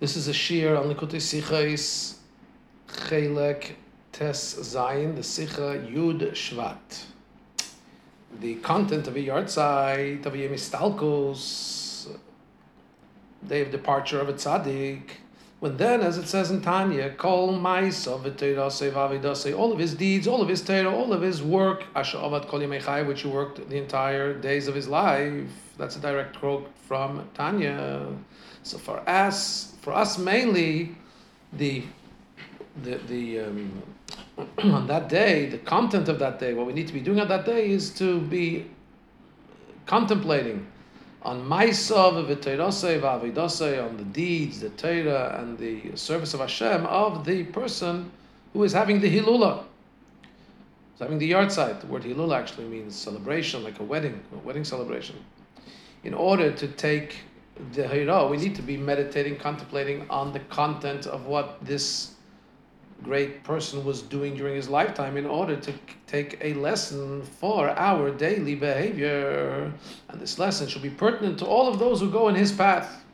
This is a shir on Likutei Sichais Chelek Tes Zayin, the Sicha Yud Shvat. The content of a yahrzeit of a Yemistalkos, day of departure of a tzaddik, when then, as it says in Tanya, Kol all of his deeds, all of his Torah, all of his work, Asher Avad Kol Yemei which he worked the entire days of his life. That's a direct quote from Tanya. So for us, for us mainly, the the the um, on that day, the content of that day, what we need to be doing on that day is to be contemplating on Maisav v'teirasei v'avidasei, on the deeds, the Torah, and the service of Hashem of the person who is having the Hilula. He's having the yahrzeit. The word Hilula actually means celebration, like a wedding, a wedding celebration. In order to take the Hira, we need to be meditating, contemplating on the content of what this great person was doing during his lifetime in order to take a lesson for our daily behavior. And this lesson should be pertinent to all of those who go in his path.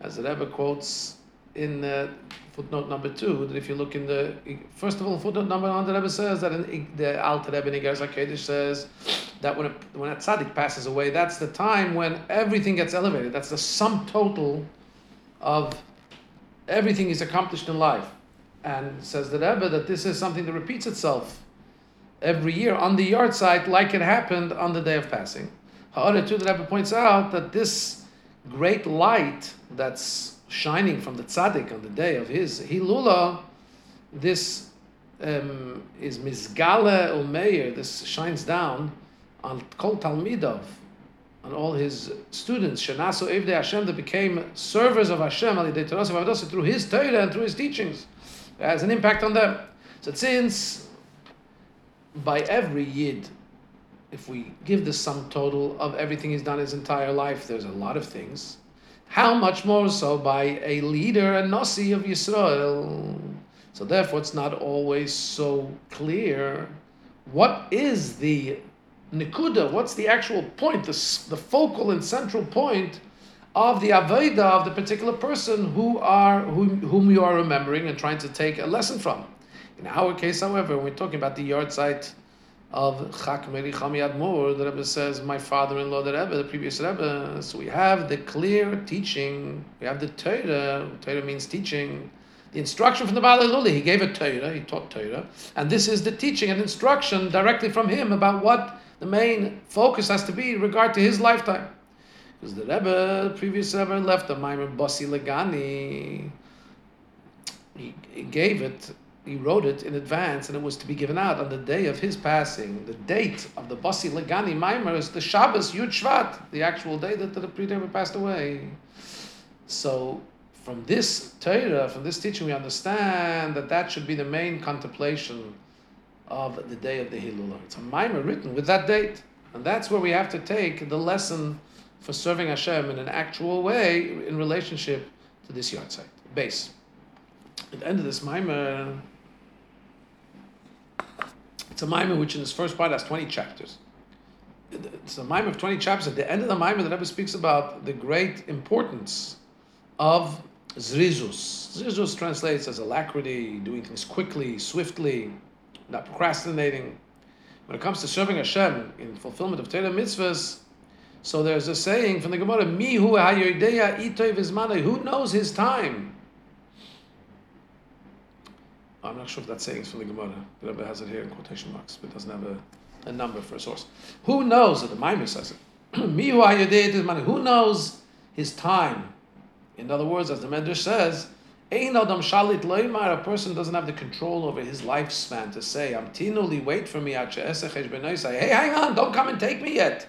As the Rebbe quotes in uh, footnote number two, that if you look in the, first of all, footnote number one, the Rebbe says that in, the Alter Rebbe in Igeres HaKodesh says that when a, when a tzaddik passes away, that's the time when everything gets elevated. That's the sum total of everything is accomplished in life. And says the Rebbe that this is something that repeats itself every year on the yahrzeit, like it happened on the day of passing. However, too, the Rebbe points out that this great light that's shining from the tzaddik on the day of his hilula, this um, is mizgale umeir. This shines down on kol talmidov, on all his students, Shanasu Evdei Hashem, that became servers of Hashem, through his Torah and through his teachings. Has an impact on them. So since by every Yid, if we give the sum total of everything he's done his entire life, there's a lot of things. How much more so by a leader, a Nasi of Yisrael? So therefore, it's not always so clear what is the nikuda, what's the actual point, the, the focal and central point of the Aveda of the particular person who are whom, whom you are remembering and trying to take a lesson from. In our case, however, when we're talking about the yahrzeit of Chak Meri Chami Admor, the Rebbe says, my father-in-law, the Rebbe, the previous Rebbe. So we have the clear teaching, we have the Torah, Torah means teaching, the instruction from the Baal. He gave a Torah, he taught Torah, and this is the teaching and instruction directly from him about what the main focus has to be in regard to his lifetime. Because the Rebbe, the previous Rebbe, left the Maimer Bossi Legani. He, he gave it, he wrote it in advance, and it was to be given out on the day of his passing. The date of the Bossi Legani Maimer is the Shabbos Yud Shvat, the actual day that the pre-Rebbe passed away. So, from this Torah, from this teaching, we understand that that should be the main contemplation of the day of the Hilula. It's a mimer written with that date. And that's where we have to take the lesson for serving Hashem in an actual way in relationship to this yahrzeit base. At the end of this mimer, it's a mimer which in its first part has 20 chapters. It's a mimer of 20 chapters. At the end of the mimer, the Rebbe speaks about the great importance of zrizus. Zrizus translates as alacrity, doing things quickly, swiftly, not procrastinating. When it comes to serving Hashem in fulfillment of Torah mitzvahs, so there's a saying from the Gemara, Mihu hayodeya itoy vizmanei, who knows his time? I'm not sure if that saying is from the Gemara. The Rebbe has it here in quotation marks, but doesn't have a, a number for a source. Who knows, the Maimon says it, Mihu hayodeya vizmanei, who knows his time? In other words, as the Medrash says, Adam shalit a person doesn't have the control over his lifespan to say, "I'm Amtinuli, wait for me, Benoissa, hey, hang on, don't come and take me yet.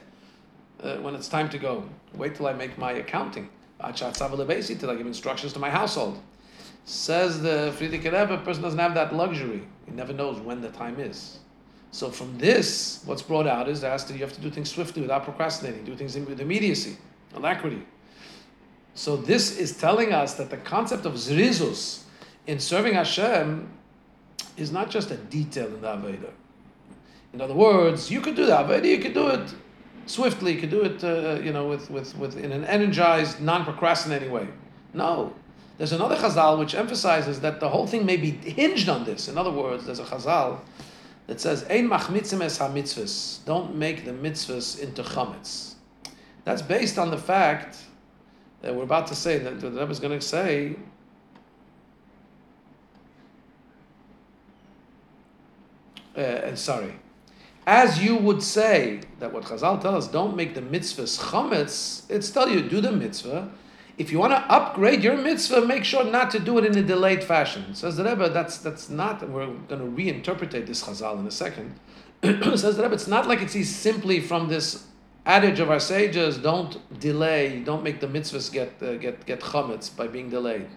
Uh, when it's time to go, wait till I make my accounting. Till I give instructions to my household. Says the Frierdiker Rebbe, a person doesn't have that luxury. He never knows when the time is. So from this, what's brought out is that you have to do things swiftly without procrastinating, do things with immediacy, alacrity. So this is telling us that the concept of zrizus in serving Hashem is not just a detail in the Aveda. In other words, you could do the Aveda, you could do it swiftly, you could do it, uh, you know, with, with, with in an energized, non-procrastinating way. No. There's another chazal which emphasizes that the whole thing may be hinged on this. In other words, there's a chazal that says, Ein machmitzim es. Don't make the mitzvahs into chametz. That's based on the fact that we're about to say, that the Rebbe is going to say, uh, and sorry, as you would say that what Chazal tell us, don't make the mitzvahs chametz, it's tell you, do the mitzvah. If you want to upgrade your mitzvah, make sure not to do it in a delayed fashion. Says the Rebbe, that's, that's not, we're going to reinterpret this Chazal in a second. Says the Rebbe, it's not like it's simply from this adage of our sages, don't delay, don't make the mitzvahs get, uh, get, get chametz by being delayed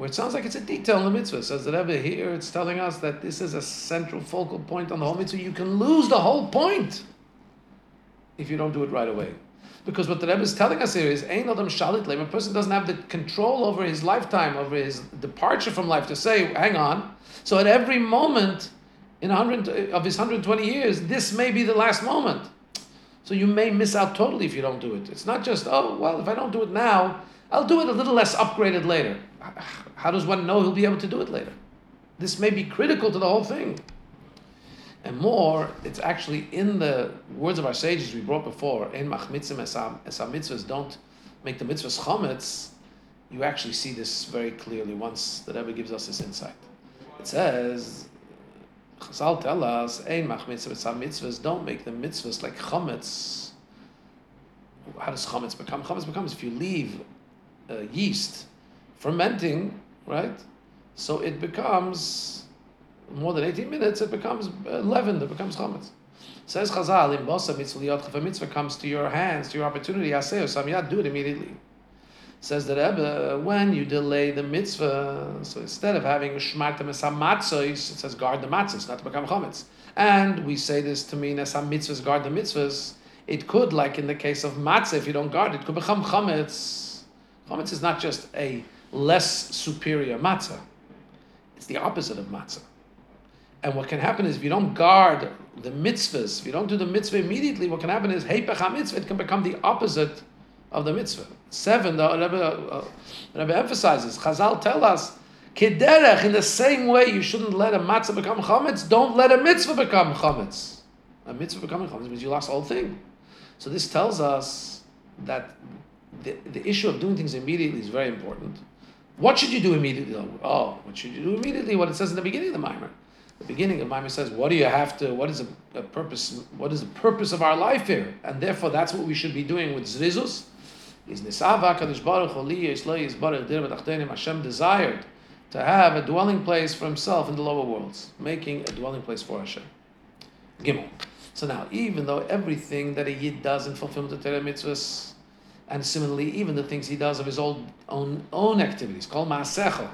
where it sounds like it's a detail in the mitzvah. Says the Rebbe here, it's telling us that this is a central focal point on the whole mitzvah. You can lose the whole point if you don't do it right away. Because what the Rebbe is telling us here is, Ein Adam Shalit A person doesn't have the control over his lifetime, over his departure from life to say, hang on. So at every moment in 100, of his 120 years, this may be the last moment. So you may miss out totally if you don't do it. It's not just, oh, well, if I don't do it now, I'll do it a little less upgraded later. How does one know he'll be able to do it later? This may be critical to the whole thing. And more, it's actually in the words of our sages we brought before, in machmitzim esam mitzvahs, don't make the mitzvahs chometz. You actually see this very clearly once the Rebbe gives us this insight. It says, Chazal tell us, ein machmitzim esam mitzvahs, don't make the mitzvahs like chometz. How does chometz become? Chometz becomes if you leave uh, yeast fermenting, right? So it becomes more than 18 minutes, it becomes leavened, it becomes chametz. Says Chazal, in Bosa mitzvah if a mitzvah comes to your hands, to your opportunity, aseo samiyat, do it immediately. Says the Rebbe, uh, when you delay the mitzvah, so instead of having shmartem matzos, it says guard the matzos, not to become chametz. And we say this to mean esam mitzvahs, guard the mitzvahs. It could, like in the case of matzah, if you don't guard it, could become chametz. Chametz is not just a less superior matzah. It's the opposite of matzah. And what can happen is if you don't guard the mitzvahs, if you don't do the mitzvah immediately, what can happen is heipach mitzvah, it can become the opposite of the mitzvah. Seven, the Rebbe, uh, Rebbe emphasizes, Chazal tell us, kederech, in the same way you shouldn't let a matzah become chametz, don't let a mitzvah become chametz. A mitzvah becoming chametz means you lost the whole thing. So this tells us that the, the issue of doing things immediately is very important. What should you do immediately? Oh, what should you do immediately? What it says in the beginning of the mimer. The beginning of the mimer says, "What do you have to? What is a, purpose? What is the purpose of our life here?" And therefore, that's what we should be doing with zrizus. Is nisava kadosh baruch Hashem desired to have a dwelling place for Himself in the lower worlds, making a dwelling place for Hashem. Gimel. So now, even though everything that a yid does in fulfillment of the Torah mitzvahs and similarly, even the things he does of his own own, own activities, called Maasecha,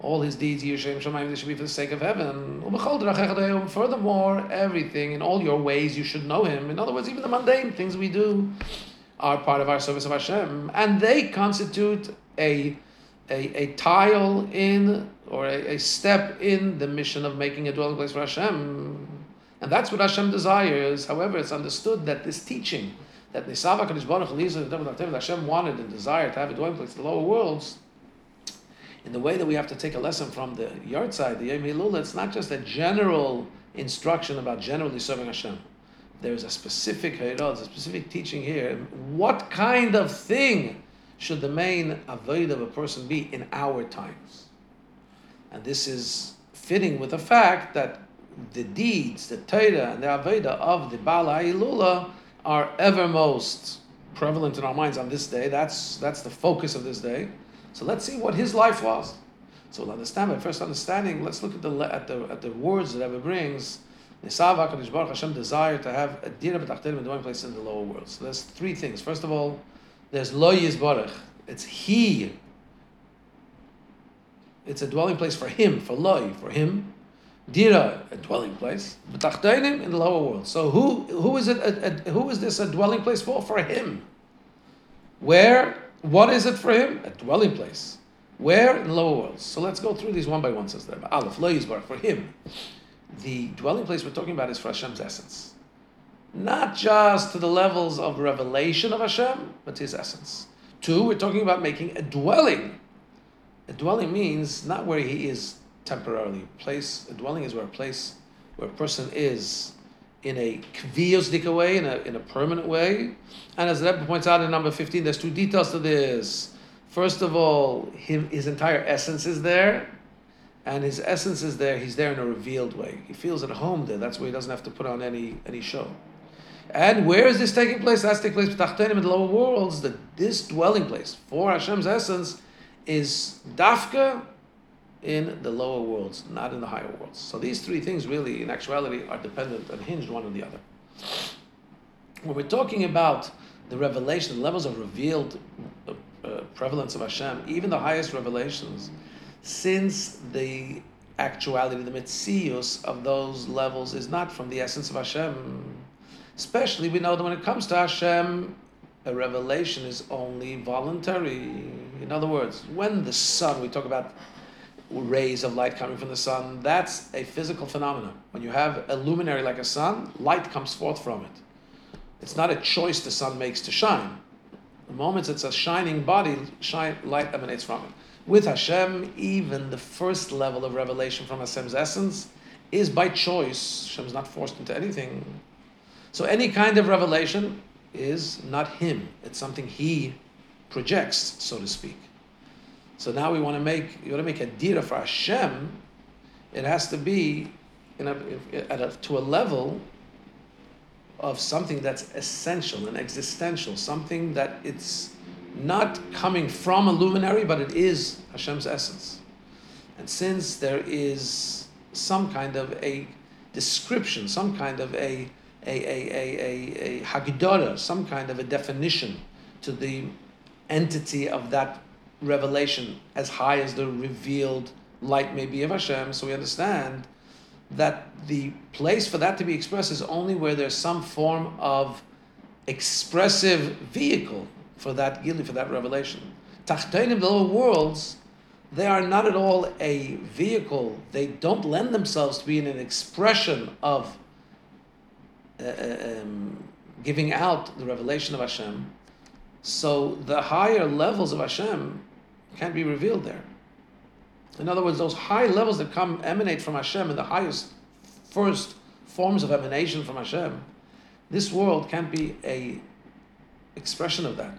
all his deeds, Yishem Shemaim, they should be for the sake of heaven. Furthermore, everything in all your ways you should know Him. In other words, even the mundane things we do are part of our service of Hashem, and they constitute a a, a tile in or a, a step in the mission of making a dwelling place for Hashem. And that's what Hashem desires. However, it's understood that this teaching that Nisava Kadosh Baruch Hashem wanted and desired to have a dwelling place in the lower worlds, in the way that we have to take a lesson from the yahrzeit, the Yom Hilul, it's not just a general instruction about generally serving Hashem. There is a specific there's a specific teaching here. What kind of thing should the main avoid of a person be in our times? And this is fitting with the fact that the deeds, the Torah and the Aveda of the Bala Ilula are ever most prevalent in our minds on this day. That's, that's the focus of this day. So let's see what his life was. So we'll understand by first understanding, let's look at the, at the, at the words that Rebbe brings. Nisav HaKadosh Baruch Hashem desire to have a dira the one place in the lower world. So there's three things. First of all, there's lo yizbarach. It's he. It's a dwelling place for him, for loy, for him. Dira, a dwelling place, B'tachteinim in the lower world. So who who is it? A, a, who is this a dwelling place for? For him. Where? What is it for him? A dwelling place. Where in the lower worlds? So let's go through these one by one. Says there. Aleph Lo for him. The dwelling place we're talking about is for Hashem's essence, not just to the levels of revelation of Hashem, but His essence. Two, we're talking about making a dwelling. A dwelling means not where he is temporarily. Place a dwelling is where a place where a person is in a kviyosdika way, in a, in a permanent way. And as the Rebbe points out in number 15, there's two details to this. First of all, him, his entire essence is there, and his essence is there, he's there in a revealed way. He feels at home there, that's why he doesn't have to put on any, any show. And where is this taking place? That's taking place in the lower worlds. That this dwelling place for Hashem's essence is dafka in the lower worlds, not in the higher worlds. So these three things really, in actuality, are dependent and hinged one on the other. When we're talking about the revelation, the levels of revealed uh, uh, prevalence of Hashem, even the highest revelations, since the actuality, the mitzius of those levels is not from the essence of Hashem. Especially, we know that when it comes to Hashem, a revelation is only voluntary. In other words, when the sun, we talk about rays of light coming from the sun, that's a physical phenomenon. When you have a luminary like a sun, light comes forth from it. It's not a choice the sun makes to shine. The moment it's a shining body, shine, light emanates from it. With Hashem, even the first level of revelation from Hashem's essence is by choice. Hashem's not forced into anything. So any kind of revelation is not Him. It's something He projects, so to speak. So now we want to make you want to make a dira for Hashem. It has to be in a, at a, to a level of something that's essential and existential, something that it's not coming from a luminary, but it is Hashem's essence. And since there is some kind of a description, some kind of a a, a, a, a, a hagdara, some kind of a definition to the entity of that revelation as high as the revealed light may be of Hashem. So we understand that the place for that to be expressed is only where there's some form of expressive vehicle for that gili, for that revelation. Tachtenim, the lower worlds, they are not at all a vehicle. They don't lend themselves to being an expression of uh, uh um, giving out the revelation of Hashem. So the higher levels of Hashem can't be revealed there. In other words, those high levels that come emanate from Hashem and the highest first forms of emanation from Hashem, this world can't be a expression of that.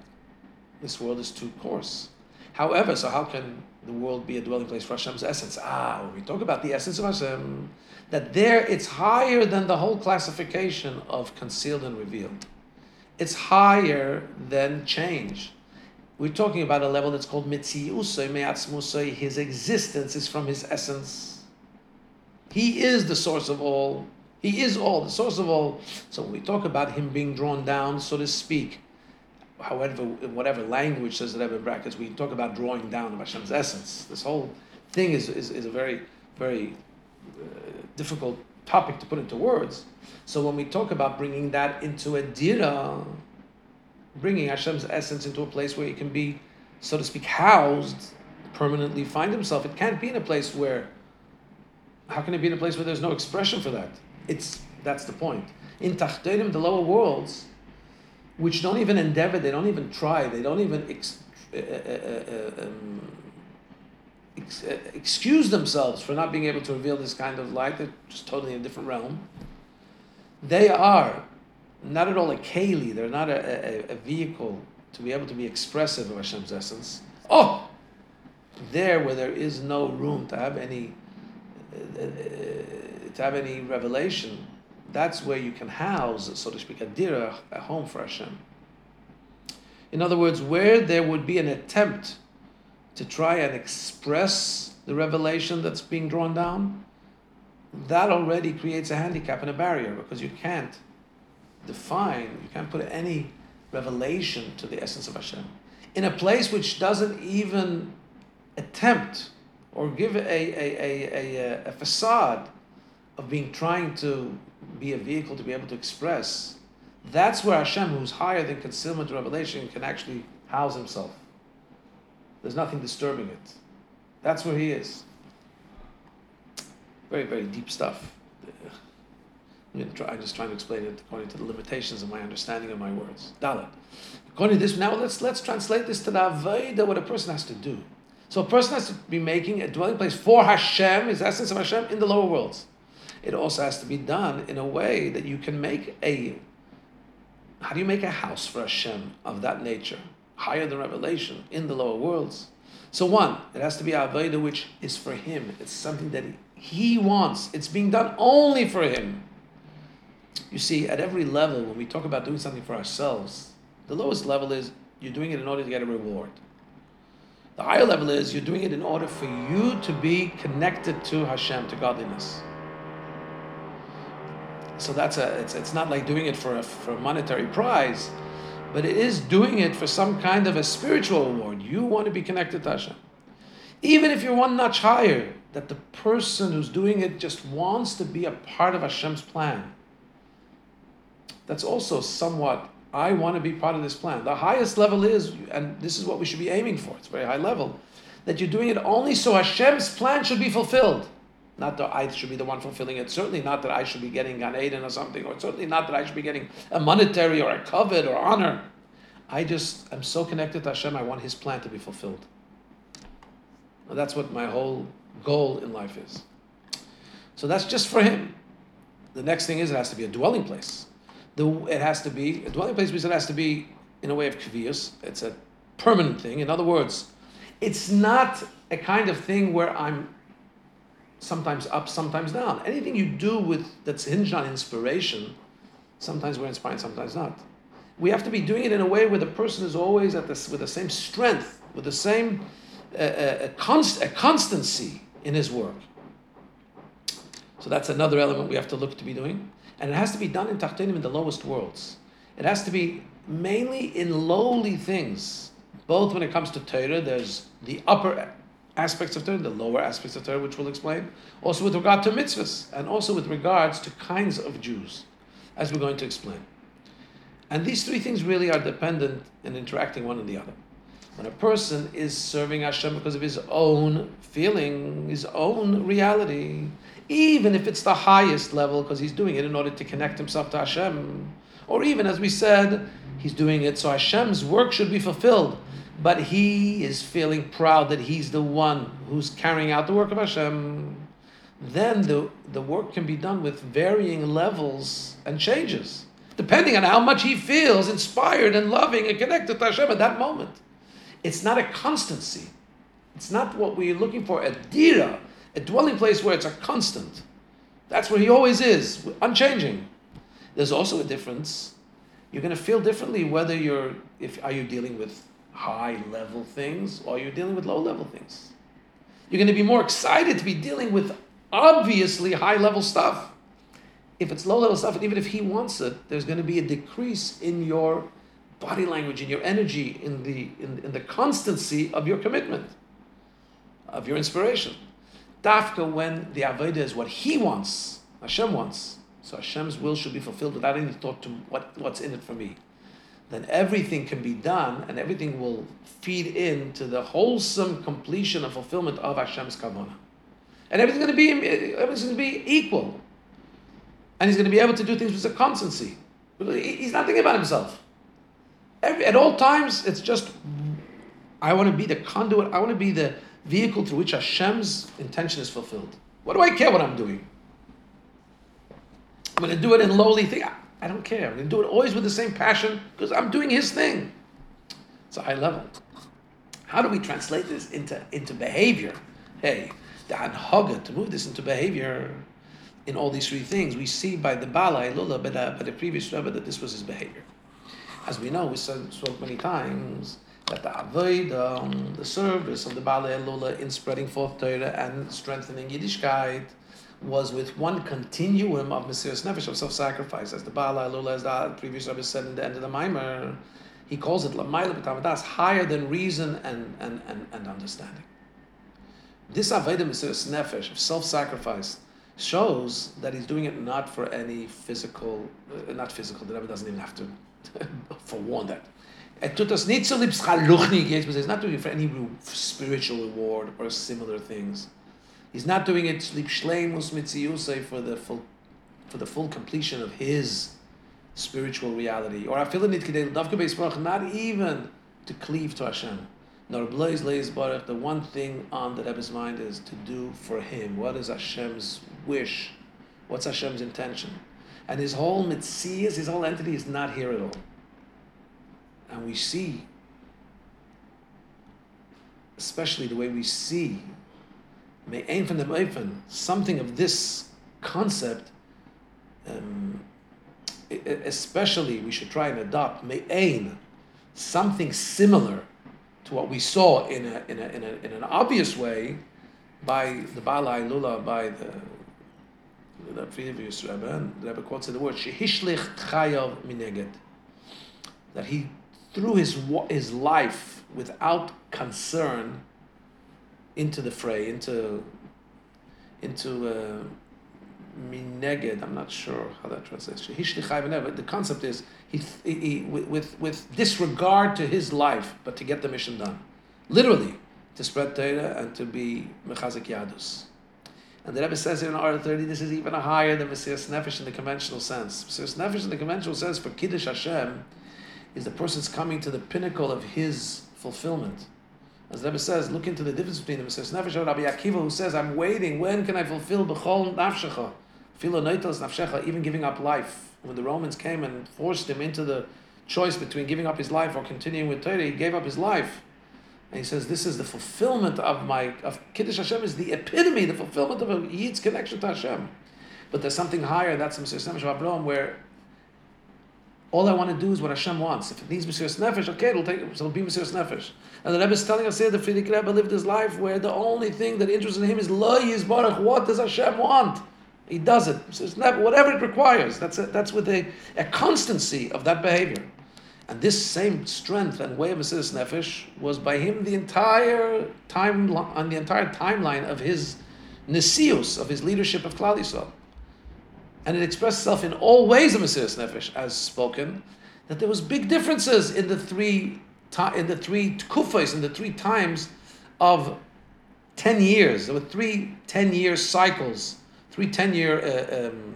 This world is too coarse. However, so how can the world be a dwelling place for Hashem's essence? Ah, when we talk about the essence of Hashem, that there it's higher than the whole classification of concealed and revealed. It's higher than change. We're talking about a level that's called mitziusay me'atzmusay. His existence is from his essence. He is the source of all. He is all, the source of all. So when we talk about him being drawn down, so to speak, however, in whatever language says that in brackets, we talk about drawing down of Hashem's essence. This whole thing is, is, is a very, very uh, difficult topic to put into words. So when we talk about bringing that into a dira, bringing Hashem's essence into a place where he can be, so to speak, housed, permanently find himself. It can't be in a place where, how can it be in a place where there's no expression for that? It's, that's the point. In Tachtenim, the lower worlds, which don't even endeavor, they don't even try, they don't even ex, uh, uh, uh, um, ex, uh, excuse themselves for not being able to reveal this kind of light. They're just totally in a different realm. They are not at all a keli, they're not a, a, a, vehicle to be able to be expressive of Hashem's essence. Oh, there where there is no room to have any uh, uh, to have any revelation, that's where you can house, so to speak, a dira, a home for Hashem. In other words, where there would be an attempt to try and express the revelation that's being drawn down, that already creates a handicap and a barrier because you can't define, you can't put any revelation to the essence of Hashem. In a place which doesn't even attempt or give a, a, a, a, a facade of being trying to be a vehicle to be able to express, that's where Hashem, who's higher than concealment revelation, can actually house himself. There's nothing disturbing it. That's where he is. Very, very deep stuff. I'm just trying to explain it according to the limitations of my understanding of my words. Daled. According to this, now let's let's translate this to the avodah what a person has to do. So a person has to be making a dwelling place for Hashem, his essence of Hashem, in the lower worlds. It also has to be done in a way that you can make a. How do you make a house for Hashem of that nature, higher than revelation, in the lower worlds? So one, it has to be avodah which is for him. It's something that he wants. It's being done only for him. You see, at every level, when we talk about doing something for ourselves, the lowest level is you're doing it in order to get a reward. The higher level is you're doing it in order for you to be connected to Hashem, to godliness. So that's a it's, it's not like doing it for a, for a monetary prize, but it is doing it for some kind of a spiritual award. You want to be connected to Hashem. Even if you're one notch higher, that the person who's doing it just wants to be a part of Hashem's plan. That's also somewhat, I want to be part of this plan. The highest level is, and this is what we should be aiming for, it's very high level, that you're doing it only so Hashem's plan should be fulfilled. Not that I should be the one fulfilling it. Certainly not that I should be getting Gan Eden or something, or certainly not that I should be getting a monetary or a covet or honor. I just am so connected to Hashem, I want His plan to be fulfilled. Well, that's what my whole goal in life is. So that's just for Him. The next thing is it has to be a dwelling place. The, it has to be a dwelling place because it has to be in a way of kvius. It's a permanent thing. In other words, it's not a kind of thing where I'm sometimes up, sometimes down. Anything you do with that's hinged on inspiration, sometimes we're inspired, sometimes not. We have to be doing it in a way where the person is always at this with the same strength, with the same uh, uh a, const, a constancy in his work. So that's another element we have to look to be doing, and it has to be done in tachtonim in the lowest worlds. It has to be mainly in lowly things. Both when it comes to Torah, there's the upper aspects of Torah, the lower aspects of Torah, which we'll explain. Also with regard to mitzvahs, and also with regards to kinds of Jews, as we're going to explain. And these three things really are dependent and interacting one with the other. When a person is serving Hashem because of his own feeling, his own reality, even if it's the highest level, because he's doing it in order to connect himself to Hashem, or even as we said, he's doing it so Hashem's work should be fulfilled but he is feeling proud that he's the one who's carrying out the work of Hashem, then the, the work can be done with varying levels and changes, depending on how much he feels inspired and loving and connected to Hashem at that moment. It's not a constancy. It's not what we're looking for, a dira, a dwelling place where it's a constant. That's where he always is, unchanging. There's also a difference. You're going to feel differently whether you're, if are you dealing with high level things or you're dealing with low level things. You're going to be more excited to be dealing with obviously high level stuff. If it's low level stuff, and even if he wants it, there's going to be a decrease in your body language, in your energy, in the, in, in the constancy of your commitment, of your inspiration. Dafka, when the Avodah is what he wants, Hashem wants, so Hashem's will should be fulfilled without any thought to what, what's in it for me then everything can be done and everything will feed into the wholesome completion and fulfillment of Hashem's kavanah. And everything's going to be everything's going to be equal. And he's going to be able to do things with a constancy. He's not thinking about himself. Every, at all times, it's just I want to be the conduit. I want to be the vehicle through which Hashem's intention is fulfilled. What do I care what I'm doing? I'm going to do it in lowly things. I don't care. I'm going to do it always with the same passion because I'm doing his thing. It's a high level. How do we translate this into, into behavior? Hey, the anhaga, to move this into behavior in all these three things, we see by the Bala Lula, by the, by the previous Rebbe, that this was his behavior. As we know, we said, spoke many times that the avoid, um, the service of the Bala Lula in spreading forth Torah and strengthening Yiddishkeit, was with one continuum of Mesiris Nefesh, of self-sacrifice, as the Bala Lula, as the previous Rabbi said in the end of the Maimer, he calls it Lamaila B'tavadas, higher than reason and, and, and, and understanding. This Aveda Mesiris Nefesh, of self-sacrifice, shows that he's doing it not for any physical, uh, not physical, the Rebbe doesn't even have to forewarn that. He's not doing it for any spiritual reward or similar things. He's not doing it shleimus for the full for the full completion of his spiritual reality, or I feel the need kid, not even to cleave to Hashem. Nor blaze lays baruch. The one thing on the Rebbe's mind is to do for him. What is Hashem's wish? What's Hashem's intention? And his whole mitzias, his whole entity is not here at all. And we see, especially the way we see, may aim from the something of this concept. Um, especially, we should try and adopt me'ain, something similar to what we saw in, a, in, a, in, a, in an obvious way by the Balai Lula, by the the previous Rebbe, and the Rebbe quotes the word "Shehishlich chayav mineged," that he threw his his life without concern into the fray, into into uh, mineged. I'm not sure how that translates. Chayav The concept is he, he, he with with disregard to his life, but to get the mission done, literally to spread Torah and to be mechazik yadus. And the Rebbe says here in R 30, this is even higher than Mesiras Nefesh in the conventional sense. Mesiras Nefesh in the conventional sense for Kiddush Hashem is the person's coming to the pinnacle of his fulfillment. As the Rebbe says, look into the difference between the Mesiras Nefesh and Rabbi Akiva, who says, I'm waiting, when can I fulfill B'chol Nafshecha? Filo Noitos Nafshecha, even giving up life. When the Romans came and forced him into the choice between giving up his life or continuing with Torah, he gave up his life. And he says, this is the fulfillment of my, of Kiddush Hashem is the epitome, the fulfillment of a Yid's connection to Hashem. But there's something higher, that's Mesiras Nefesh Abraham, where all I want to do is what Hashem wants. If it needs Mesiras Nefesh, okay, it'll take, it'll be Mesiras Nefesh. And the Rebbe is telling us here, the Frierdiker Rebbe lived his life where the only thing that interests him is Lo Yizbarach, what does Hashem want? He does it. Whatever it requires. That's, a, that's with a, a constancy of that behavior. And this same strength and way of Mesiras Nefesh was by him the entire time on the entire timeline of his nesius, of his leadership of Klal Yisrael. And it expressed itself in all ways of Mesiras Nefesh, as spoken, that there was big differences in the three in the three kufas, in the three times of 10 years. There were three 10 year cycles, three 10 year uh, um,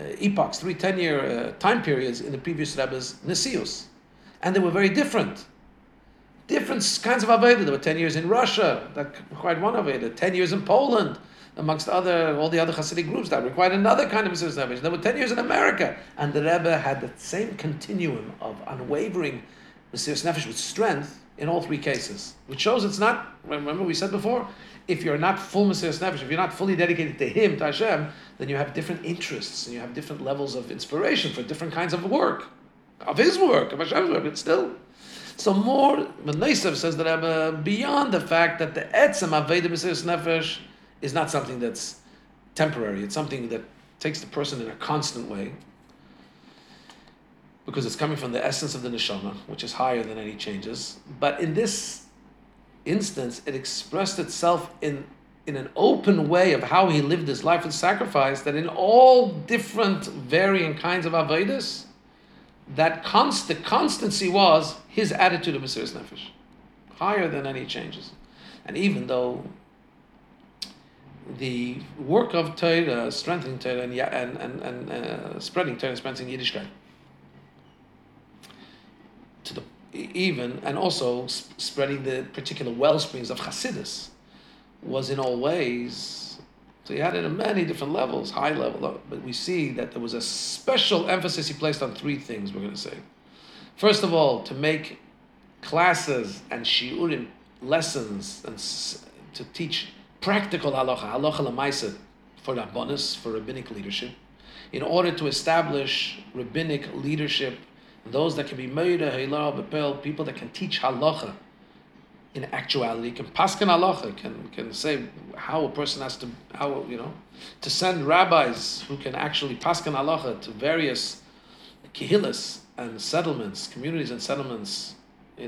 uh, epochs, three 10 year uh, time periods in the previous Rebbe's Nesius and they were very different. Different kinds of Aveda. There were 10 years in Russia that required one Aveda, 10 years in Poland, amongst other all the other Hasidic groups that required another kind of Mesiras Nefesh. There were 10 years in America, and the Rebbe had the same continuum of unwavering Mesiras Nefesh with strength in all three cases, which shows it's not, remember we said before, if you're not full Mesiras Nefesh, if you're not fully dedicated to Him, to Hashem, then you have different interests and you have different levels of inspiration for different kinds of work of his work, of Hashem's work, but still. So more, Menesev says that beyond the fact that the etzem aveda Mesiras Nefesh is not something that's temporary. It's something that takes the person in a constant way because it's coming from the essence of the neshama, which is higher than any changes. But in this instance, it expressed itself in in an open way of how he lived his life with sacrifice. That in all different varying kinds of avodas, that const- the constancy was his attitude of Mesiras Nefesh, higher than any changes. And even though the work of Torah, strengthening Torah and, and, and, and uh, spreading Torah spreading Yiddishkeit, to the even and also spreading the particular well springs of Hasidus was in all ways so he had it at many different levels, high level, but we see that there was a special emphasis he placed on three things, we're going to say. First of all, to make classes and shiurim, lessons, and to teach practical halacha, halacha lemaisa, for rabbanis, for rabbinic leadership, in order to establish rabbinic leadership, those that can be meira, people that can teach halacha, in actuality can paskin halacha, can can say how a person has to how you know to send rabbis who can actually paskin halacha to various kihillas and settlements, communities and settlements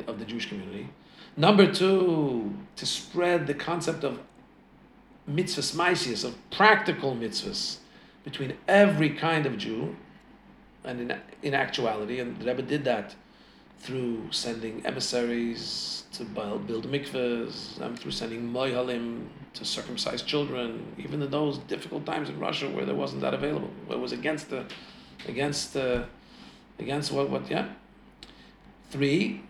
of the Jewish community. Number two, to spread the concept of mitzvahs maisius, of practical mitzvahs between every kind of Jew, and in, in actuality, and the Rebbe did that through sending emissaries to build build mikvahs, and through sending moihalim to circumcise children, even in those difficult times in Russia where there wasn't that available, where it was against the, against the, Against what? What? Yeah. Three.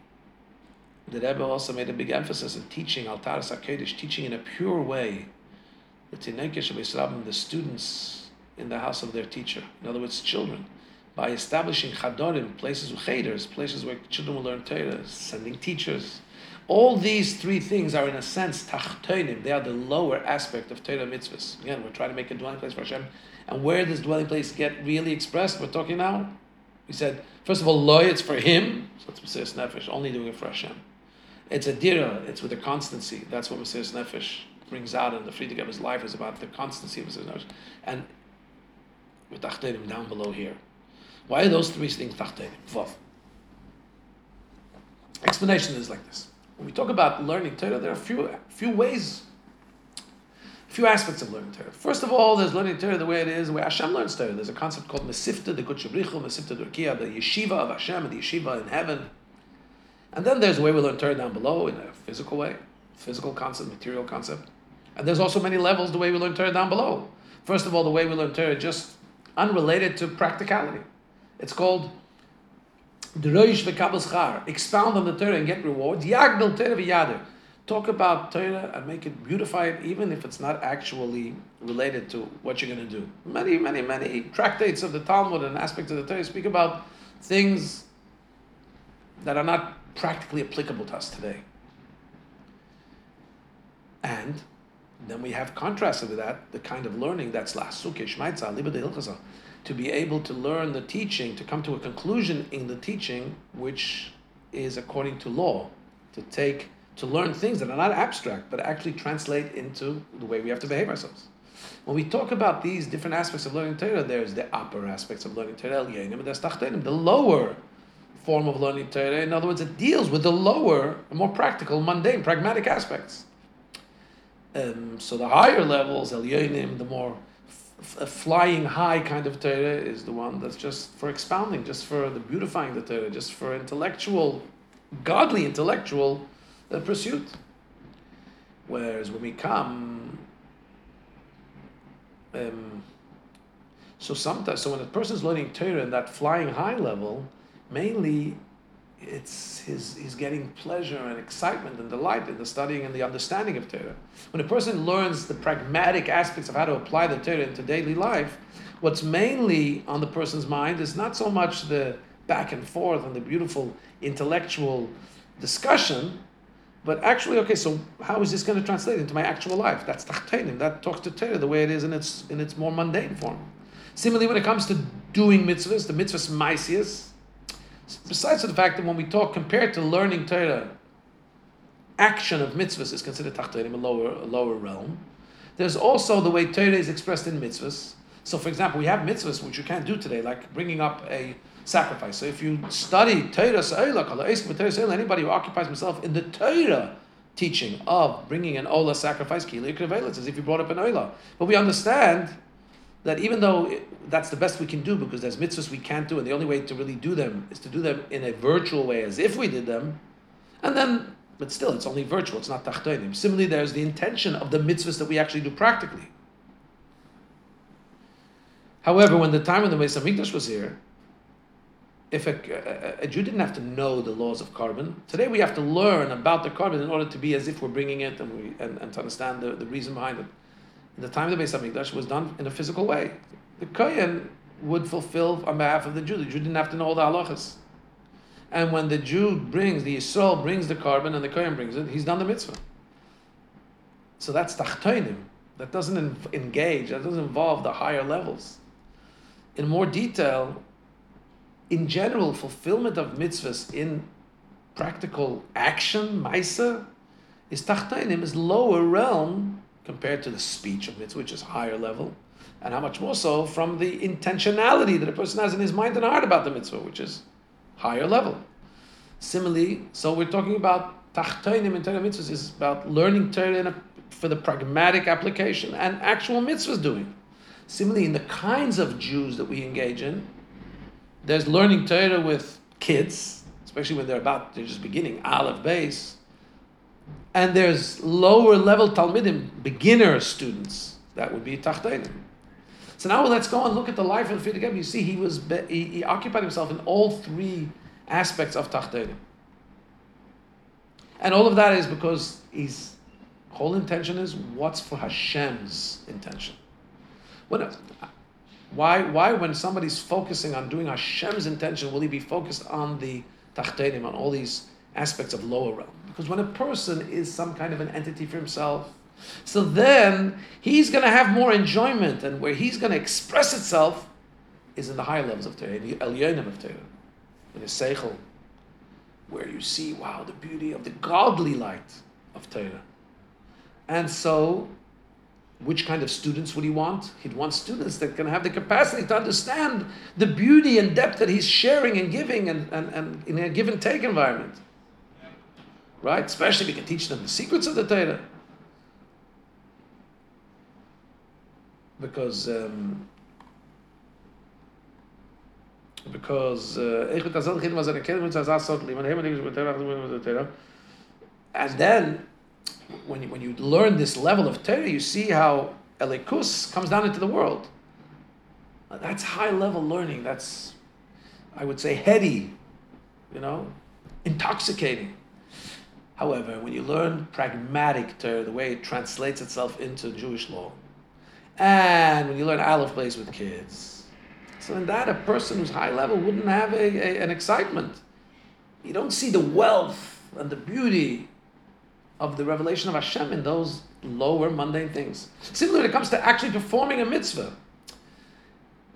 The Rebbe also made a big emphasis in teaching Altar Sakedish, teaching in a pure way the students in the house of their teacher. In other words, children by establishing chadorim, places with cheders, places where children will learn Torah, sending teachers. All these three things are, in a sense, tachtonim. They are the lower aspect of Torah mitzvahs. Again, we're trying to make a dwelling place for Hashem. And where does dwelling place get really expressed? We're talking now. We said, first of all, loy, it's for him. So it's Mesiris Nefesh, only doing it for Hashem. It's a dira, it's with a constancy. That's what Mesiris Nefesh brings out in the Frierdiker of his life is about the constancy of his Nefesh. And with tachtonim down below here. Why are those three things tachtenim? Vav. Explanation is like this. When we talk about learning Torah, there are a few, few ways, a few aspects of learning Torah. First of all, there's learning Torah the way it is, the way Hashem learns Torah. There's a concept called Mesifta, the Good Shabrichu, Mesifta Durkia, the yeshiva of Hashem, the yeshiva in heaven. And then there's the way we learn Torah down below in a physical way, physical concept, material concept. And there's also many levels the way we learn Torah down below. First of all, the way we learn Torah just unrelated to practicality. It's called Droish schar. Expound on the Torah and get rewards. Yagdel Torah v'yader. Talk about Torah and make it, beautify it, even if it's not actually related to what you're going to do. Many, many, many tractates of the Talmud and aspects of the Torah speak about things that are not practically applicable to us today. And then we have contrasted with that the kind of learning that's la suke shmaitza to be able to learn the teaching, to come to a conclusion in the teaching, which is according to law, to take, to learn things that are not abstract, but actually translate into the way we have to behave ourselves. When we talk about these different aspects of learning Torah, there's the upper aspects of learning Torah, the lower form of learning Torah. In other words, it deals with the lower, more practical, mundane, pragmatic aspects. Um, so the higher levels, El the more a flying high kind of Torah is the one that's just for expounding, just for the beautifying the Torah, just for intellectual, godly intellectual uh, pursuit. Whereas when we come, um, so sometimes, so when a person is learning Torah in that flying high level, mainly it's his, he's getting pleasure and excitement and delight in the studying and the understanding of Torah. When a person learns the pragmatic aspects of how to apply the Torah into daily life, what's mainly on the person's mind is not so much the back and forth and the beautiful intellectual discussion, but actually, okay, so how is this going to translate into my actual life? That's tachtenim. That talks to Torah the way it is in its in its more mundane form. Similarly, when it comes to doing mitzvahs, the mitzvahs maisias, Besides the fact that when we talk compared to learning Torah, action of mitzvahs is considered tachtenim, a lower, a lower realm. There's also the way Torah is expressed in mitzvahs. So, for example, we have mitzvahs which you can't do today, like bringing up a sacrifice. So, if you study Torah, anybody who occupies himself in the Torah teaching of bringing an ola sacrifice, it's as if you brought up an ola. But we understand that even though it, that's the best we can do because there's mitzvahs we can't do, and the only way to really do them is to do them in a virtual way as if we did them, and then, but still, it's only virtual, it's not tachtonim. Similarly, there's the intention of the mitzvahs that we actually do practically. However, when the time when the Hamikdash was here, if a, a, a, Jew didn't have to know the laws of korban, today we have to learn about the korban in order to be as if we're bringing it and, we, and, and to understand the, the reason behind it in the time of the Beis Hamikdash was done in a physical way. The Kohen would fulfill on behalf of the Jew. The Jew didn't have to know all the halachas. And when the Jew brings, the Yisrael brings the korban and the Kohen brings it, he's done the mitzvah. So that's tachtoinim. That doesn't engage, that doesn't involve the higher levels. In more detail, in general, fulfillment of mitzvahs in practical action, maisa, is tachtoinim, is lower realm compared to the speech of mitzvah, which is higher level, and how much more so from the intentionality that a person has in his mind and heart about the mitzvah, which is higher level. Similarly, so we're talking about tachtoinim and Torah mitzvahs is about learning Torah for the pragmatic application and actual mitzvahs doing. Similarly, in the kinds of Jews that we engage in, there's learning Torah with kids, especially when they're about they're just beginning Aleph base, and there's lower level Talmidim, beginner students. That would be Tachtenim. So now let's go and look at the life of Frierdiker You see, he was he, he occupied himself in all three aspects of Tachtenim. And all of that is because his whole intention is what's for Hashem's intention. Why, why, when somebody's focusing on doing Hashem's intention, will he be focused on the Tachtenim, on all these aspects of lower realm? Because when a person is some kind of an entity for himself, so then he's going to have more enjoyment, and where he's going to express itself is in the higher levels of Torah, the Elyonim of Torah, in the Seichel, where you see, wow, the beauty of the godly light of Torah. And so, which kind of students would he want? He'd want students that can have the capacity to understand the beauty and depth that he's sharing and giving and, and, and in a give and take environment. Right? Especially if we can teach them the secrets of the Torah. because um, because uh, and then when you, when you learn this level of Torah, you see how Elokus comes down into the world. That's high level learning. That's, I would say, heady, you know, intoxicating. However, when you learn pragmatic Torah, the way it translates itself into Jewish law, and when you learn Aleph plays with kids. So in that, a person who's high level wouldn't have a, a, an excitement. You don't see the wealth and the beauty of the revelation of Hashem in those lower mundane things. Similarly, when it comes to actually performing a mitzvah,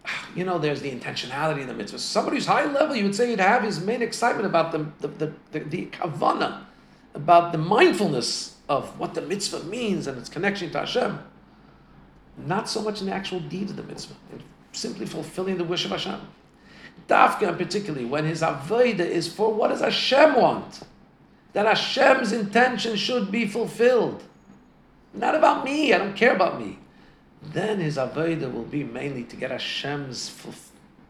you know, there's the intentionality in the mitzvah. Somebody who's high level, you would say he'd have his main excitement about the, the, the, the, the kavana, about the mindfulness of what the mitzvah means and its connection to Hashem. Not so much in the actual deed of the mitzvah, simply fulfilling the wish of Hashem. Dafka, particularly, when his avodah is for what does Hashem want? That Hashem's intention should be fulfilled. Not about me, I don't care about me. Then his avodah will be mainly to get Hashem's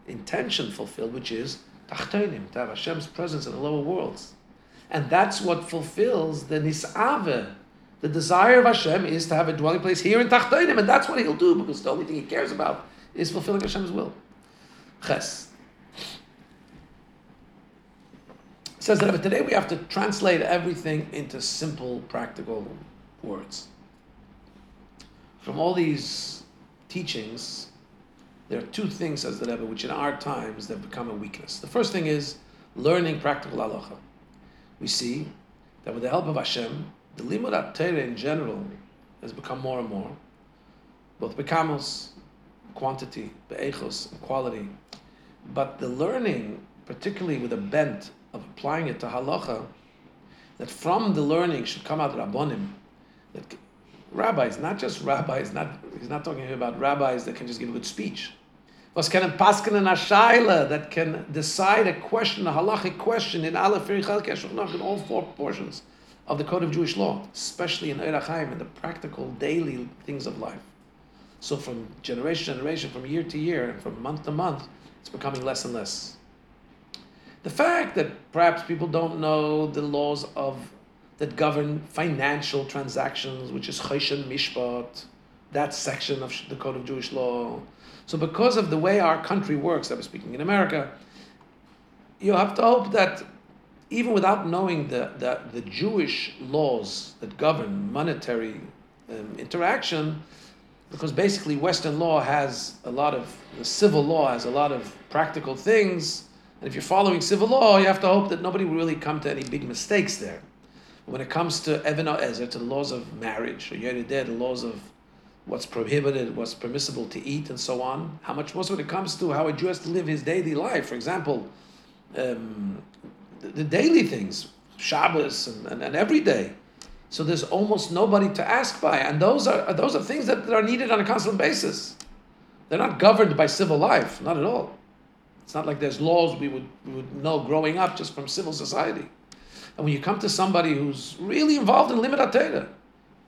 intention fulfilled, which is to have Hashem's presence in the lower worlds. And that's what fulfills the nisave, the desire of Hashem is to have a dwelling place here in Tachtoinim, and that's what he'll do because the only thing he cares about is fulfilling Hashem's will. Ches. says that today we have to translate everything into simple, practical words. From all these teachings, there are two things, says the Rebbe, which in our times have become a weakness. The first thing is learning practical halacha. We see that with the help of Hashem, the limud Torah in general has become more and more, both bekamos, quantity, be'echos, quality, but the learning, particularly with a bent of applying it to halacha, that from the learning should come out rabbonim, that rabbis, not just rabbis, not he's not talking here about rabbis that can just give a good speech. Was can a pasken in a shaila that can decide a question, a halachic question in all in all four portions of the code of Jewish law, especially in Orach Chaim, in the practical daily things of life. So from generation to generation, from year to year, and from month to month, it's becoming less and less. The fact that perhaps people don't know the laws of that govern financial transactions, which is Choshen Mishpat, that section of the Code of Jewish Law. So, because of the way our country works, I was speaking in America, you have to hope that even without knowing the, the, the Jewish laws that govern monetary um, interaction, because basically Western law has a lot of, the civil law has a lot of practical things, and if you're following civil law, you have to hope that nobody will really come to any big mistakes there. When it comes to Even Ezer, to the laws of marriage, or Yoreh De'ah, the laws of what's prohibited, what's permissible to eat, and so on, how much more when it comes to how a Jew has to live his daily life. For example, um, the, the daily things, Shabbos and, and, and, every day. So there's almost nobody to ask by, and those are those are things that, that are needed on a constant basis. They're not governed by civil life, not at all. It's not like there's laws we would, we would know growing up just from civil society. And when you come to somebody who's really involved in limud Torah,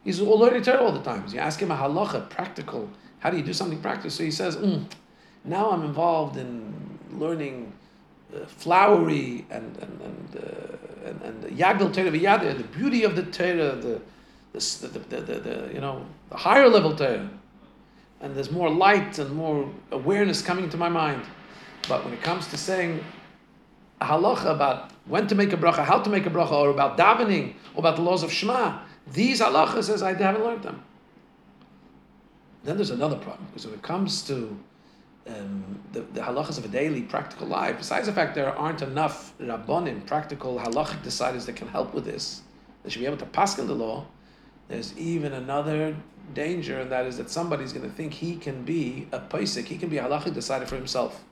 he's all learning Torah all the time. You ask him a halacha, practical, how do you do something practical? So he says, mm, now I'm involved in learning uh, flowery and and and uh, and, and yagdal Torah v'yada, the beauty of the Torah, the the, the, the, the, the you know the higher level Torah. and there's more light and more awareness coming to my mind. But when it comes to saying a halacha about when to make a bracha, how to make a bracha, or about davening, or about the laws of Shema, these halachas says I haven't learned them. Then there's another problem because when it comes to um, the, the halachas of a daily practical life, besides the fact there aren't enough rabbonim, practical halachic deciders that can help with this, they should be able to pass in the law. There's even another danger, and that is that somebody's going to think he can be a paisik, he can be a halachic decider for himself.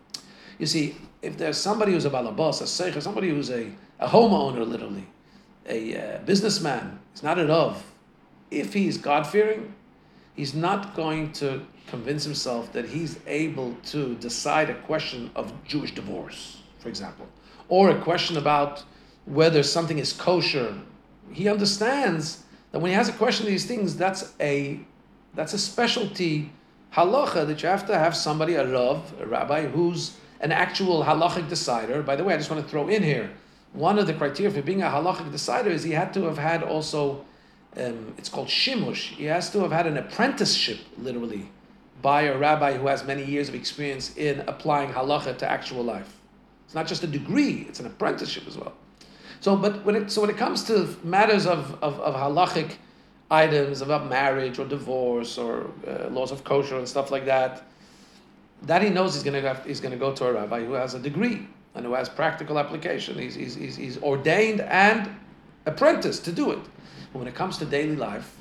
You see, if there's somebody who's a balabas, a seich, somebody who's a, a homeowner, literally, a uh, businessman, he's not rav. If he's God fearing, he's not going to convince himself that he's able to decide a question of Jewish divorce, for example, or a question about whether something is kosher. He understands that when he has a question of these things, that's a that's a specialty halacha that you have to have somebody, a rav, a rabbi, who's an actual halachic decider. By the way, I just want to throw in here one of the criteria for being a halachic decider is he had to have had also, um, it's called shimush. He has to have had an apprenticeship, literally, by a rabbi who has many years of experience in applying halacha to actual life. It's not just a degree; it's an apprenticeship as well. So, but when it so when it comes to matters of of, of halachic items about marriage or divorce or uh, laws of kosher and stuff like that, that he knows he's going to he's going to go to a rabbi who has a degree and who has practical application. He's, he's, he's, he's ordained and apprenticed to do it. But when it comes to daily life,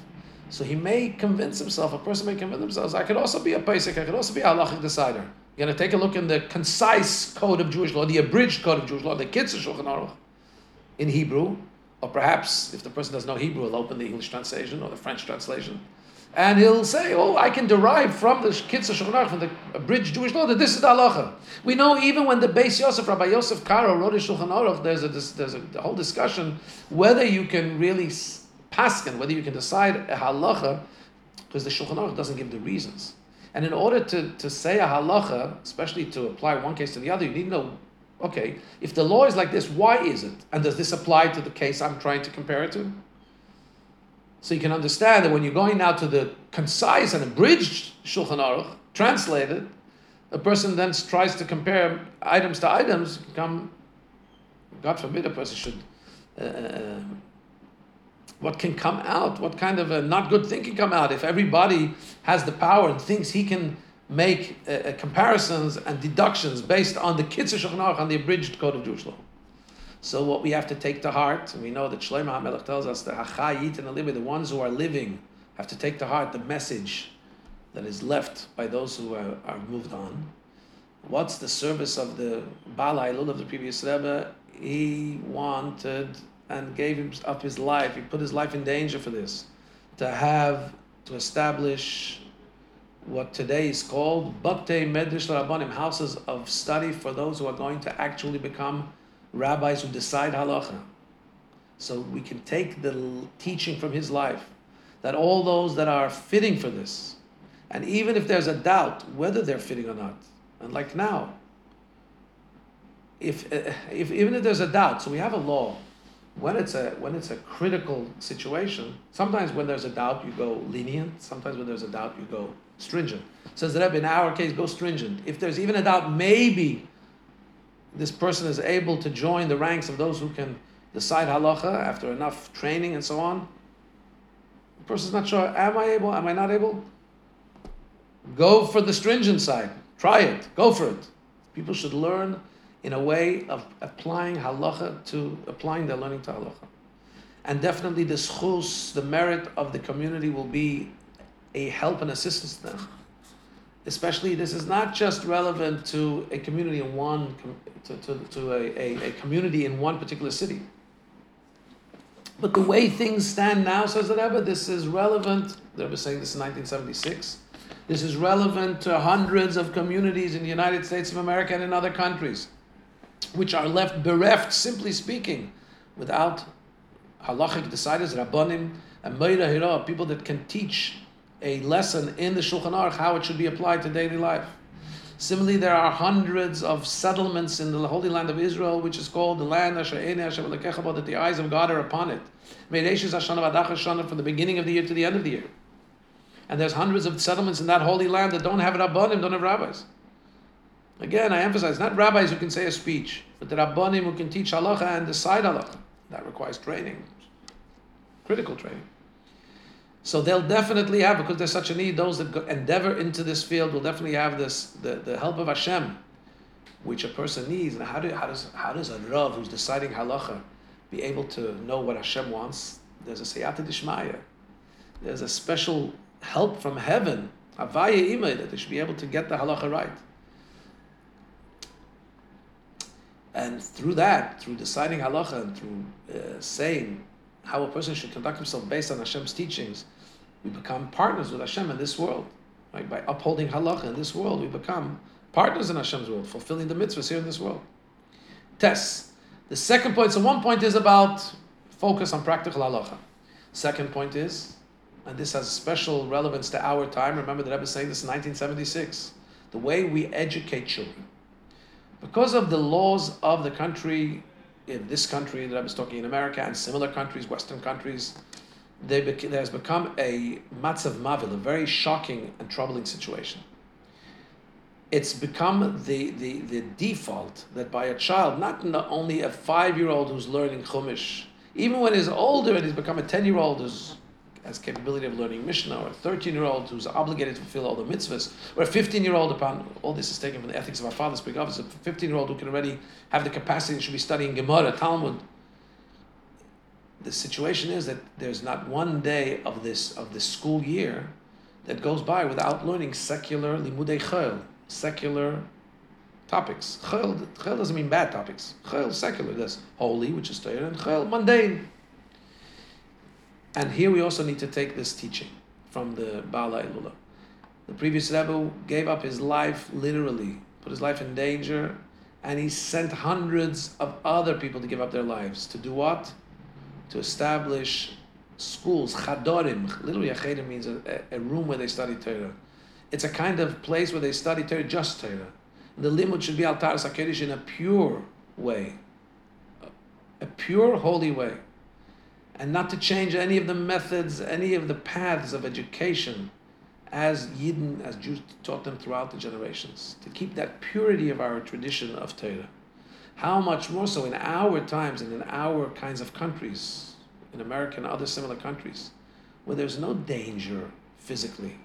so he may convince himself, a person may convince themselves, I could also be a basic, I could also be a halachic decider. You're going to take a look in the concise code of Jewish law, the abridged code of Jewish law, the Kitzur Shulchan Aruch, in Hebrew, or perhaps if the person doesn't know Hebrew, he'll open the English translation or the French translation and he'll say, "Oh, I can derive from the Kitzur Shulchan from the abridged Jewish law that this is the halacha." We know even when the Beis Yosef, Rabbi Yosef Karo wrote a Shulchan Aruch, there's a there's a whole discussion whether you can really paskin, whether you can decide a halacha, because the Shulchan Aruch doesn't give the reasons. And in order to, to say a halacha, especially to apply one case to the other, you need to know, okay, if the law is like this, why is it? And does this apply to the case I'm trying to compare it to? So you can understand that when you're going now to the concise and abridged Shulchan Aruch, translated, a person then tries to compare items to items, come, God forbid a person should, uh, what can come out, what kind of a not good thing can come out if everybody has the power and thinks he can make uh, uh comparisons and deductions based on the Kitzur Shulchan Aruch, on the abridged Code of Jewish Law. So what we have to take to heart, and we know that Shlomo HaMelech tells us the Hachayit and the the ones who are living, have to take to heart the message that is left by those who are, are moved on. What's the service of the Balai Lul of the previous Rebbe? He wanted and gave him up his life. He put his life in danger for this, to have to establish what today is called Batei Medrash Rabbanim, houses of study for those who are going to actually become rabbis who decide halacha. So we can take the teaching from his life that all those that are fitting for this, and even if there's a doubt whether they're fitting or not, and like now, if, eh, eh, if even if there's a doubt, so we have a law. When it's a when it's a critical situation, sometimes when there's a doubt you go lenient. Sometimes when there's a doubt you go stringent. Says the Rebbe, in our case, go stringent. If there's even a doubt, maybe this person is able to join the ranks of those who can decide halacha after enough training and so on. The person's not sure, am I able, am I not able? Go for the stringent side. Try it. Go for it. People should learn in a way of applying halacha to applying their learning to halacha. And definitely the zchus, the merit of the community will be a help and assistance to them especially this is not just relevant to a community in one to, to, to a, a, a, community in one particular city. But the way things stand now says the Rebbe, this is relevant the Rebbe saying this in 1976 this is relevant to hundreds of communities in the United States of America and in other countries which are left bereft simply speaking without halachic deciders rabbanim and meira people that can teach a lesson in the Shulchan Aruch how it should be applied to daily life. Similarly, there are hundreds of settlements in the Holy Land of Israel, which is called the land that the eyes of God are upon it. From the beginning of the year to the end of the year. And there's hundreds of settlements in that holy land that don't have rabbanim, don't have rabbis. Again, I emphasize, not rabbis who can say a speech, but the rabbanim who can teach halacha and decide halacha. That requires training, critical training. So they'll definitely have, because there's such a need, those that endeavor into this field will definitely have this, the, the help of Hashem, which a person needs. And how, do, how, does, how does a Rav who's deciding halacha be able to know what Hashem wants? There's a siyata dishmaya. There's a special help from heaven, avaya imay, that they should be able to get the halacha right. And through that, through deciding halacha and through uh, saying how a person should conduct himself based on Hashem's teachings, we become partners with Hashem in this world. Right? By upholding halacha in this world, we become partners in Hashem's world, fulfilling the mitzvahs here in this world. Test. The second point, so one point is about focus on practical halacha. Second point is, and this has special relevance to our time, remember that I was saying this in 1976, the way we educate children. Because of the laws of the country, in this country that I was talking in America and similar countries, Western countries, there has become a matzav mavhil, a very shocking and troubling situation. It's become the, the, the default that by a child, not only a five year old who's learning Chumash, even when he's older and he's become a 10 year old who's has capability of learning Mishnah, or a 13 year old who's obligated to fulfill all the mitzvahs, or a 15 year old, upon all this is taken from the ethics of our fathers, speak of, a 15 year old who can already have the capacity and should be studying Gemara, Talmud. The situation is that there's not one day of this of this school year that goes by without learning secular limudei chayil, secular topics. Chayil doesn't mean bad topics. Chayil secular, that's holy, which is Torah, and chayil mundane, and here we also need to take this teaching from the Bala Ilula. The previous Rebbe gave up his life literally, put his life in danger, and he sent hundreds of other people to give up their lives. To do what? To establish schools, chadorim. Literally, a cheder means a, a, room where they study Torah. It's a kind of place where they study Torah, just Torah. The limud should be altar sakedish in a pure way, a pure, holy way and not to change any of the methods, any of the paths of education as Yidden, as Jews taught them throughout the generations, to keep that purity of our tradition of Torah. How much more so in our times and in our kinds of countries, in America and other similar countries, where there's no danger physically.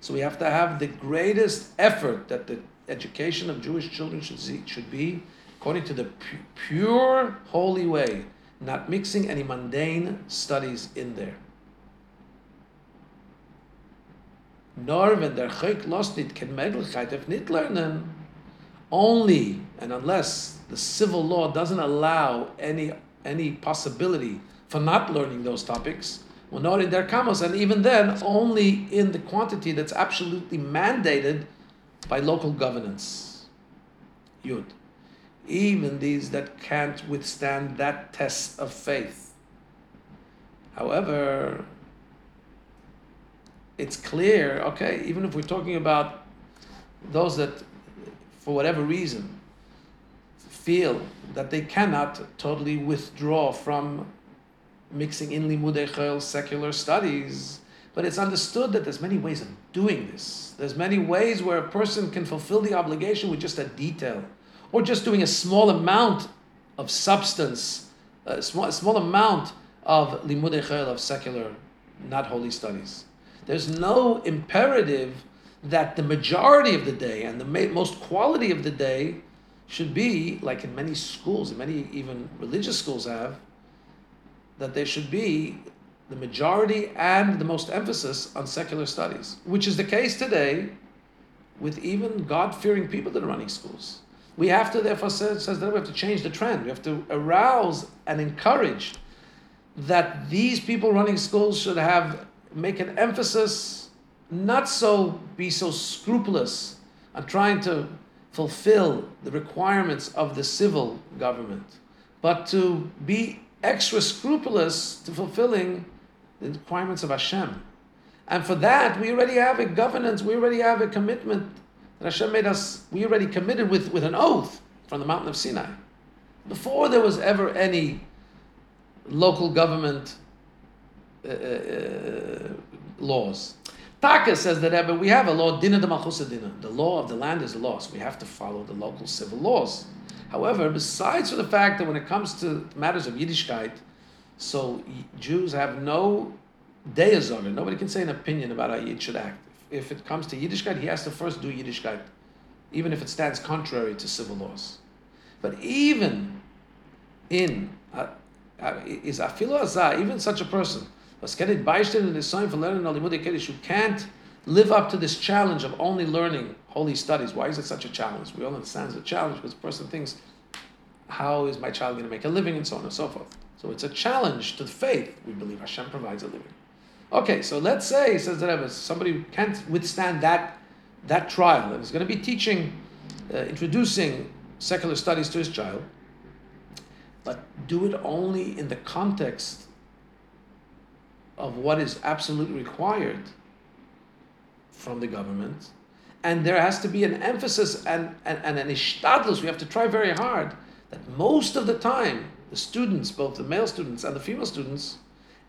So we have to have the greatest effort that the education of Jewish children should, see, should be according to the pure, holy way not mixing any mundane studies in there. Nor wenn der Chök lost nit ken Möglichkeit of nit lernen, only and unless the civil law doesn't allow any any possibility for not learning those topics, well, not in their kamos, and even then, only in the quantity that's absolutely mandated by local governance. Yud even these that can't withstand that test of faith. However, it's clear, okay, even if we're talking about those that, for whatever reason, feel that they cannot totally withdraw from mixing in limudei secular studies, but it's understood that there's many ways of doing this. There's many ways where a person can fulfill the obligation with just a detail or just doing a small amount of substance, a small, a small amount of chayil, of secular, not holy studies. There's no imperative that the majority of the day and the most quality of the day should be, like in many schools, and many even religious schools have, that there should be the majority and the most emphasis on secular studies, which is the case today with even God fearing people that are running schools. We have to, therefore, says, says that we have to change the trend. We have to arouse and encourage that these people running schools should have make an emphasis, not so be so scrupulous on trying to fulfill the requirements of the civil government, but to be extra scrupulous to fulfilling the requirements of Hashem. And for that, we already have a governance, we already have a commitment that Hashem made us, we already committed with, with an oath from the mountain of Sinai. Before there was ever any local government uh, uh, laws. Taka says that Rebbe, we have a law, Dina de Dina. The law of the land is law, so we have to follow the local civil laws. However, besides for the fact that when it comes to matters of Yiddishkeit, so Jews have no deyazor, nobody can say an opinion about how Yid should act. If it comes to Yiddishkeit, he has to first do Yiddishkeit, even if it stands contrary to civil laws. But even in uh, uh, is afilo azah, even such a person getting beisted in the sign for learning Alimudi Kiddush who can't live up to this challenge of only learning holy studies. Why is it such a challenge? We all understand it's a challenge because the person thinks, how is my child going to make a living and so on and so forth. So it's a challenge to the faith. We believe Hashem provides a living. Okay, so let's say, says the Rebbe, somebody can't withstand that, that trial and is going to be teaching, uh, introducing secular studies to his child, but do it only in the context of what is absolutely required from the government. And there has to be an emphasis and, and, and an ishtadlus. We have to try very hard that most of the time, the students, both the male students and the female students,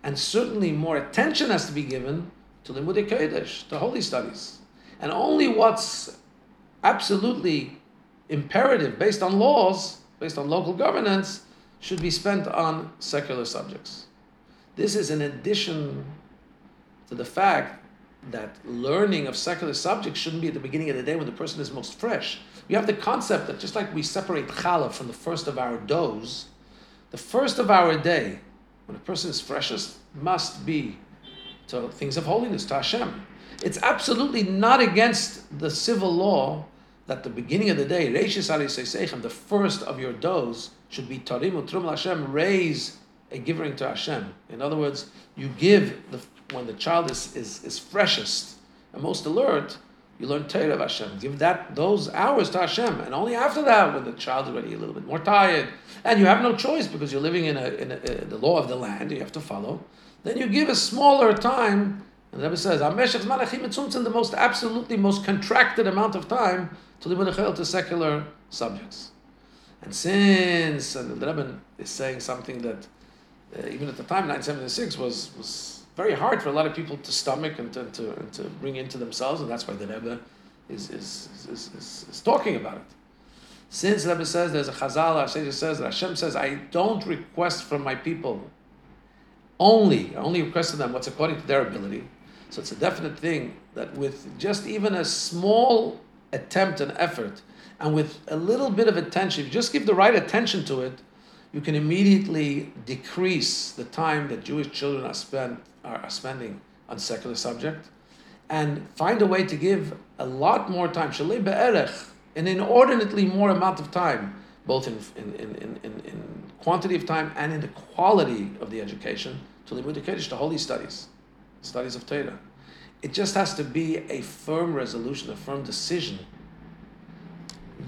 and certainly more attention has to be given to Limudei Kodesh, to holy studies. And only what's absolutely imperative, based on laws, based on local governance, should be spent on secular subjects. This is in addition to the fact that learning of secular subjects shouldn't be at the beginning of the day when the person is most fresh. You have the concept that just like we separate challah from the first of our doughs, the first of our day, when a person is freshest, must be to things of holiness, to Hashem. It's absolutely not against the civil law that the beginning of the day, the first of your doughs, should be Tarim Utrum Hashem, raise a giving to Hashem. In other words, you give the, when the child is, is, is freshest and most alert, you learn Torah of Hashem. Give that those hours to Hashem, and only after that, when the child is already a little bit more tired, and you have no choice because you're living in, a, in a, a, the law of the land, you have to follow. Then you give a smaller time, and the Rebbe says, the most absolutely most contracted amount of time to the to secular subjects. And since and the Rebbe is saying something that uh, even at the time, 1976 was was very hard for a lot of people to stomach and to, to, and to bring into themselves, and that's why the Rebbe is, is, is, is, is talking about it. Since Rebbe says there's a Chazal, Hashem says that Hashem says, I don't request from my people only, I only request of them what's according to their ability. So it's a definite thing that with just even a small attempt and effort, and with a little bit of attention, if you just give the right attention to it, you can immediately decrease the time that Jewish children are, spent, are spending on secular subject and find a way to give a lot more time, shalei be'erech, an inordinately more amount of time, both in, in, in, in, in quantity of time and in the quality of the education, to Limud Kodesh, to holy studies, studies of Torah. It just has to be a firm resolution, a firm decision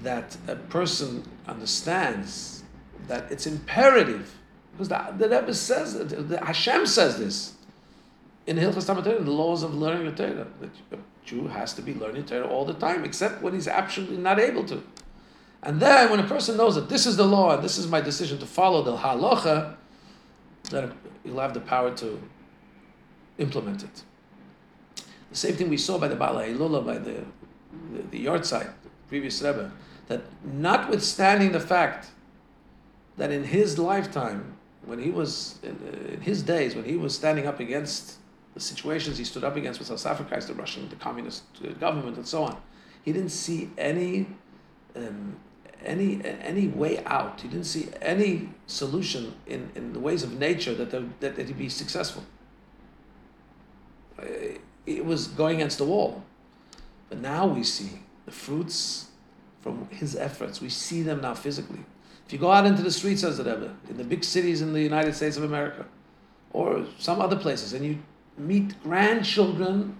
that a person understands that it's imperative because the, the Rebbe says the Hashem says this in Hilchas Talmud the laws of learning the Torah that a Jew has to be learning Torah all the time except when he's absolutely not able to. And then when a person knows that this is the law and this is my decision to follow the halacha, then he'll have the power to implement it. The same thing we saw by the Bala Ilula, by the, the, the yahrzeit, the previous Rebbe, that notwithstanding the fact that in his lifetime, when he was in, in, his days, when he was standing up against the situations he stood up against with South Africa, the Russian, the communist government, and so on, he didn't see any um, any any way out. He didn't see any solution in, in the ways of nature that that, that he'd be successful. Uh, it was going against the wall, but now we see the fruits from his efforts. We see them now physically. If you go out into the streets, says the Rebbe, in the big cities in the United States of America, or some other places, and you meet grandchildren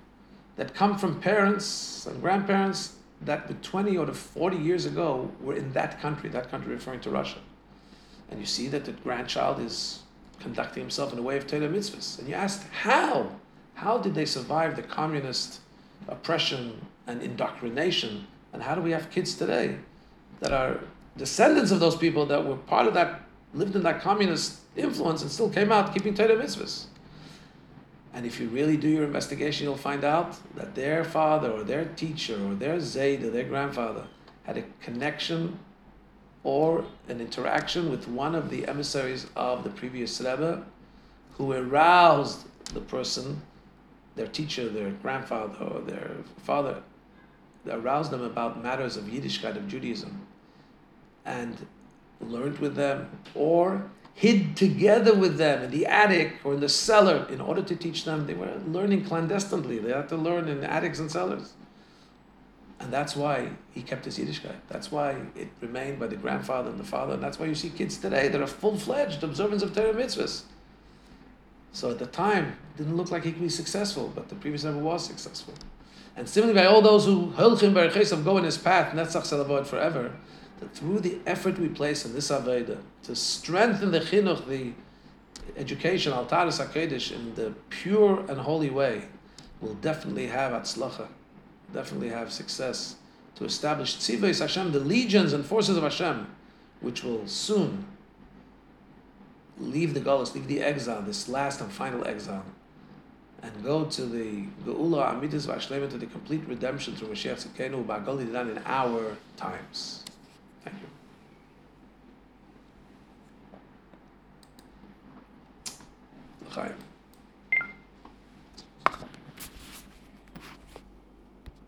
that come from parents and grandparents that were 20 or 40 years ago were in that country, that country referring to Russia. And you see that the grandchild is conducting himself in a way of Torah mitzvahs. And you ask, how? How did they survive the communist oppression and indoctrination? And how do we have kids today that are descendants of those people that were part of that, lived in that communist influence and still came out keeping Torah mitzvahs. And if you really do your investigation, you'll find out that their father or their teacher or their Zayd or their grandfather had a connection or an interaction with one of the emissaries of the previous Rebbe who aroused the person, their teacher, their grandfather, or their father, aroused them about matters of Yiddishkeit, of Judaism, and learned with them, or hid together with them in the attic or in the cellar in order to teach them. They were learning clandestinely. They had to learn in attics and cellars. And that's why he kept his Yiddishkeit. That's why it remained by the grandfather and the father. And that's why you see kids today that are full fledged observance of Torah mitzvahs. So at the time, didn't look like he could be successful, but the previous Rebbe was successful. And similarly, by all those who Holchim of go in his path, Netzach shall forever, that through the effort we place in this avodah to strengthen the chinuch, the education, Al Taharas HaKodesh, in the pure and holy way, will definitely have atzlacha, definitely have success to establish Tzivos Hashem, the legions and forces of Hashem, which will soon leave the Golos, leave the exile, this last and final exile, and go to the Geula Amitis Vashlema, to the complete redemption through Mashiach Tzidkenu, Ba'goli in our times. Thank you. Chaim.